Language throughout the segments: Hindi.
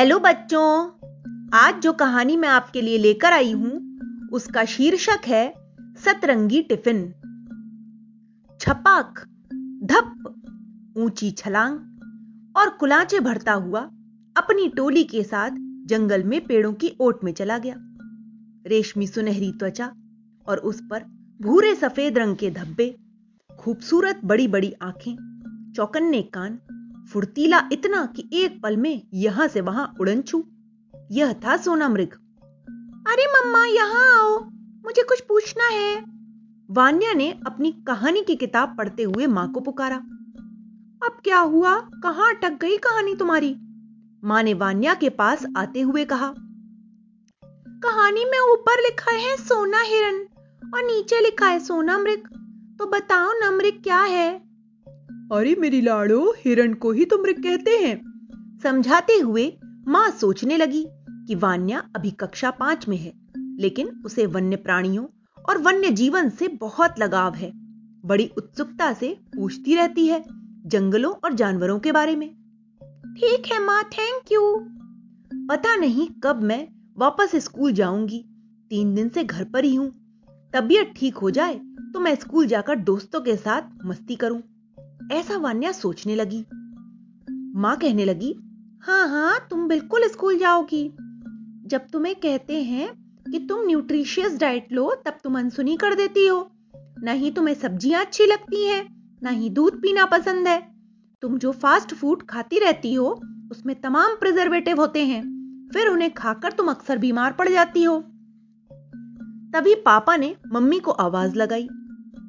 हेलो बच्चों, आज जो कहानी मैं आपके लिए लेकर आई हूँ, उसका शीर्षक है सतरंगी टिफ़िन। छपाक, धप, ऊँची छलांग और कुलाचे भरता हुआ अपनी टोली के साथ जंगल में पेड़ों की ओट में चला गया। रेशमी सुनहरी त्वचा और उस पर भूरे सफ़ेद रंग के धब्बे, खूबसूरत बड़ी बड़ी आँखें, चौकन्ने कान फुर्तीला इतना कि एक पल में यहाँ से वहाँ उड़न छू। यह था सोना मृग अरे मम्मा, यहाँ आओ। मुझे कुछ पूछना है। वान्या ने अपनी कहानी की किताब पढ़ते हुए माँ को पुकारा। अब क्या हुआ? कहाँ अटक गई कहानी तुम्हारी? माँ ने वान्या के पास आते हुए कहा। कहानी में ऊपर लिखा है सोना हिरन और नीचे लिखा है सोना मृग तो बताओ ना मृग क्या है? अरे मेरी लाड़ो, हिरण को ही तुम मृग कहते हैं। समझाते हुए माँ सोचने लगी कि वान्या अभी कक्षा पाँच में है, लेकिन उसे वन्य प्राणियों और वन्य जीवन से बहुत लगाव है। बड़ी उत्सुकता से पूछती रहती है जंगलों और जानवरों के बारे में। ठीक है माँ थैंक यू पता नहीं कब मैं वापस स्कूल जाऊँगी, तीन दिन से घर पर ही हूँ। तबीयत ठीक हो जाए तो मैं स्कूल जाकर दोस्तों के साथ मस्ती करूँ। ऐसा वान्या सोचने लगी। माँ कहने लगी, हाँ हाँ, तुम बिल्कुल स्कूल जाओगी। जब तुम्हें कहते हैं कि तुम न्यूट्रिशियस डाइट लो, तब तुम अनसुनी कर देती हो। ना ही तुम्हें सब्ज़ियाँ अच्छी लगती हैं, ना ही दूध पीना पसंद है। तुम जो फास्ट फ़ूड खाती रहती हो, उसमें तमाम प्रिजर्वेटिव होते हैं। फिर उन्हें खाकर तुम अक्सर बीमार पड़ जाती हो। तभी पापा ने मम्मी को आवाज़ लगाई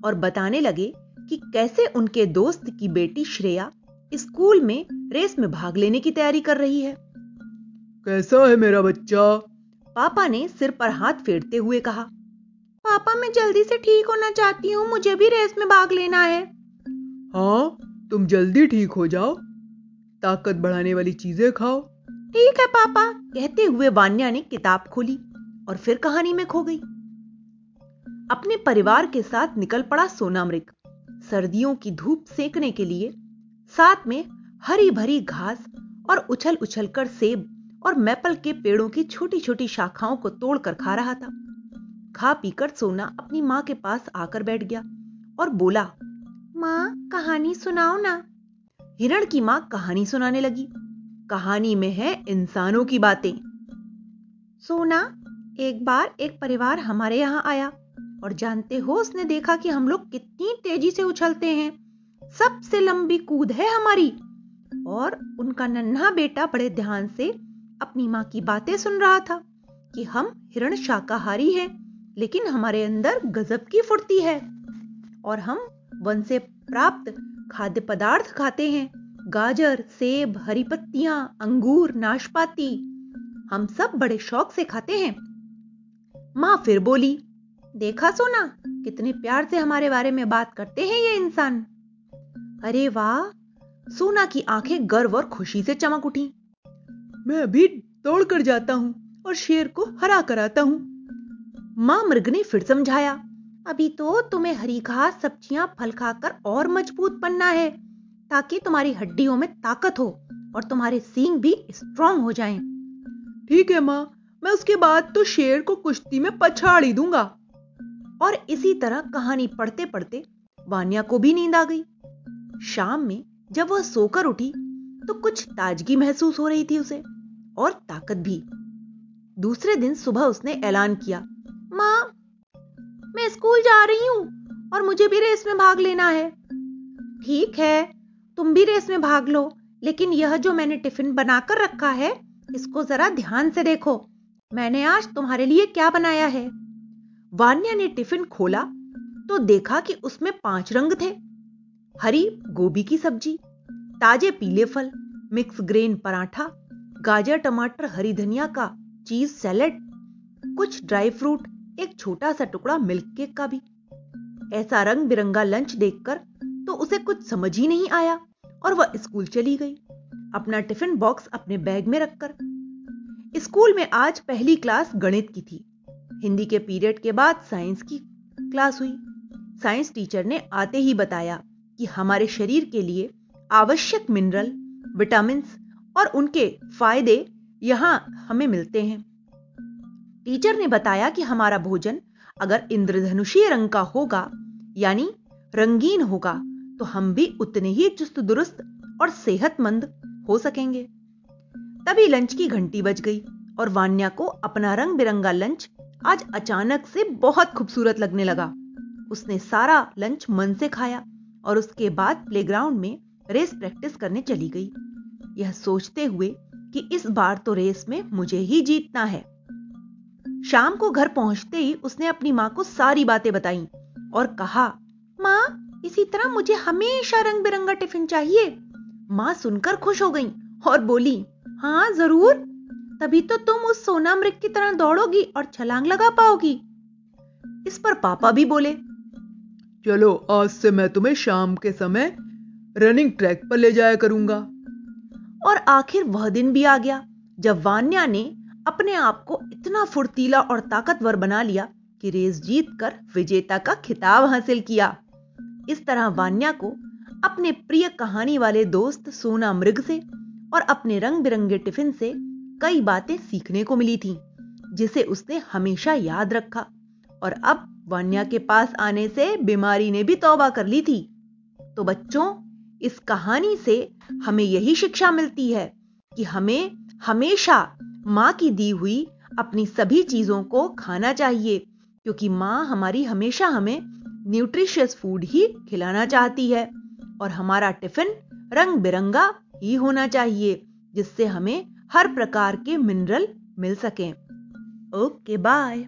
और बताने लगे कि कैसे उनके दोस्त की बेटी श्रेया स्कूल में रेस में भाग लेने की तैयारी कर रही है। कैसा है मेरा बच्चा? पापा ने सिर पर हाथ फेरते हुए कहा पापा मैं जल्दी से ठीक होना चाहती हूँ मुझे भी रेस में भाग लेना है। हाँ तुम जल्दी ठीक हो जाओ। ताकत बढ़ाने वाली चीज़ें खाओ। ठीक है पापा कहते हुए वान्या ने किताब खोली और फिर कहानी में खो गई। अपने परिवार के साथ निकल पड़ा सोना मृग सर्दियों की धूप सेकने के लिए, साथ में हरी भरी घास और उछल उछल कर सेब और मैपल के पेड़ों की छोटी छोटी शाखाओं को तोड़कर खा रहा था। खा पीकर सोना अपनी माँ के पास आकर बैठ गया और बोला, माँ, कहानी सुनाओ ना। हिरण की माँ कहानी सुनाने लगी। कहानी में है इंसानों की बातें। सोना, एक बार एक परिवार हमारे यहाँ आया। और जानते हो उसने देखा कि हम लोग कितनी तेज़ी से उछलते हैं। सबसे लंबी कूद है हमारी। और उनका नन्हा बेटा बड़े ध्यान से अपनी माँ की बातें सुन रहा था कि हम हिरण शाकाहारी हैं, लेकिन हमारे अंदर गजब की फुर्ती है। और हम वन से प्राप्त खाद्य पदार्थ खाते हैं। गाजर, सेब, हरी पत्तियाँ, अंगूर, नाशपाती। हम सब बड़े शौक से खाते हैं। माँ फिर बोली देखा सोना, कितने प्यार से हमारे बारे में बात करते हैं ये इंसान। अरे वाह, सोना की आँखें गर्व और खुशी से चमक उठी। मैं अभी दौड़ कर जाता हूँ और शेर को हरा कर आता हूँ। माँ मृग ने फिर समझाया, अभी तो तुम्हें हरी घास, सब्ज़ियाँ, फल खाकर और मज़बूत बनना है, ताकि तुम्हारी हड्डियों में ताकत हो और तुम्हारे सींग भी स्ट्रांग हो जाएँ। ठीक है माँ, मैं उसके बाद तो शेर को कुश्ती में पछाड़ ही दूँगा। और इसी तरह कहानी पढ़ते पढ़ते वानिया को भी नींद आ गई। शाम में जब वह सोकर उठी तो कुछ ताजगी महसूस हो रही थी उसे, और ताकत भी। दूसरे दिन सुबह उसने ऐलान किया, माँ, मैं स्कूल जा रही हूँ और मुझे भी रेस में भाग लेना है। ठीक है, तुम भी रेस में भाग लो, लेकिन यह जो मैंने टिफ़िन बनाकर रखा है, इसको जरा ध्यान से देखो। मैंने आज तुम्हारे लिए क्या बनाया है? वान्या ने टिफ़िन खोला तो देखा कि उसमें पाँच रंग थे। हरी, गोभी की सब्ज़ी, ताजे पीले फल, मिक्स ग्रेन पराठा, गाजर, टमाटर, हरी धनिया का चीज़ सैलेड, कुछ ड्राई फ्रूट, एक छोटा सा टुकड़ा मिल्क केक का भी। ऐसा रंग बिरंगा लंच देखकर तो उसे कुछ समझ ही नहीं आया और वह स्कूल चली गई, अपना टिफ़िन बॉक्स अपने बैग में रखकर। स्कूल में आज पहली क्लास गणित की थी। हिंदी के पीरियड के बाद साइंस की क्लास हुई। साइंस टीचर ने आते ही बताया कि हमारे शरीर के लिए आवश्यक मिनरल विटामिन और उनके फ़ायदे यहाँ हमें मिलते हैं। टीचर ने बताया कि हमारा भोजन अगर इंद्रधनुषीय रंग का होगा, यानी रंगीन होगा तो हम भी उतने ही चुस्त दुरुस्त और सेहतमंद हो सकेंगे। तभी लंच की घंटी बज गई और वान्या को अपना रंग बिरंगा लंच आज अचानक से बहुत खूबसूरत लगने लगा। उसने सारा लंच मन से खाया और उसके बाद प्लेग्राउंड में रेस प्रैक्टिस करने चली गई। यह सोचते हुए कि इस बार तो रेस में मुझे ही जीतना है। शाम को घर पहुँचते ही उसने अपनी माँ को सारी बातें बताई और कहा, माँ, इसी तरह मुझे हमेशा रंग बिरंगा टिफ़िन चाहिए। माँ सुनकर खुश हो गई और बोली, हाँ, ज़रूर। तभी तो तुम उस सोना मृग की तरह दौड़ोगी और छलांग लगा पाओगी। इस पर पापा भी बोले चलो आज से मैं तुम्हें शाम के समय रनिंग ट्रैक पर ले जाया करूँगा। और आखिर वह दिन भी आ गया जब वान्या ने अपने आप को इतना फुर्तीला और ताकतवर बना लिया कि रेस जीतकर विजेता का खिताब हासिल किया। इस तरह वान्या को अपने प्रिय कहानी वाले दोस्त सोना मृग से और अपने रंग बिरंगे टिफ़िन से कई बातें सीखने को मिली थी, जिसे उसने हमेशा याद रखा। और अब वान्या के पास आने से बीमारी ने भी तौबा कर ली थी। तो बच्चों, इस कहानी से हमें यही शिक्षा मिलती है कि हमें हमेशा माँ की दी हुई अपनी सभी चीज़ों को खाना चाहिए, क्योंकि माँ हमारी हमेशा हमें न्यूट्रिशियस फ़ूड ही खिलाना चाहती है और हमारा टिफ़िन रंग बिरंगा ही होना चाहिए, जिससे हमें हर प्रकार के मिनरल मिल सके। Okay bye.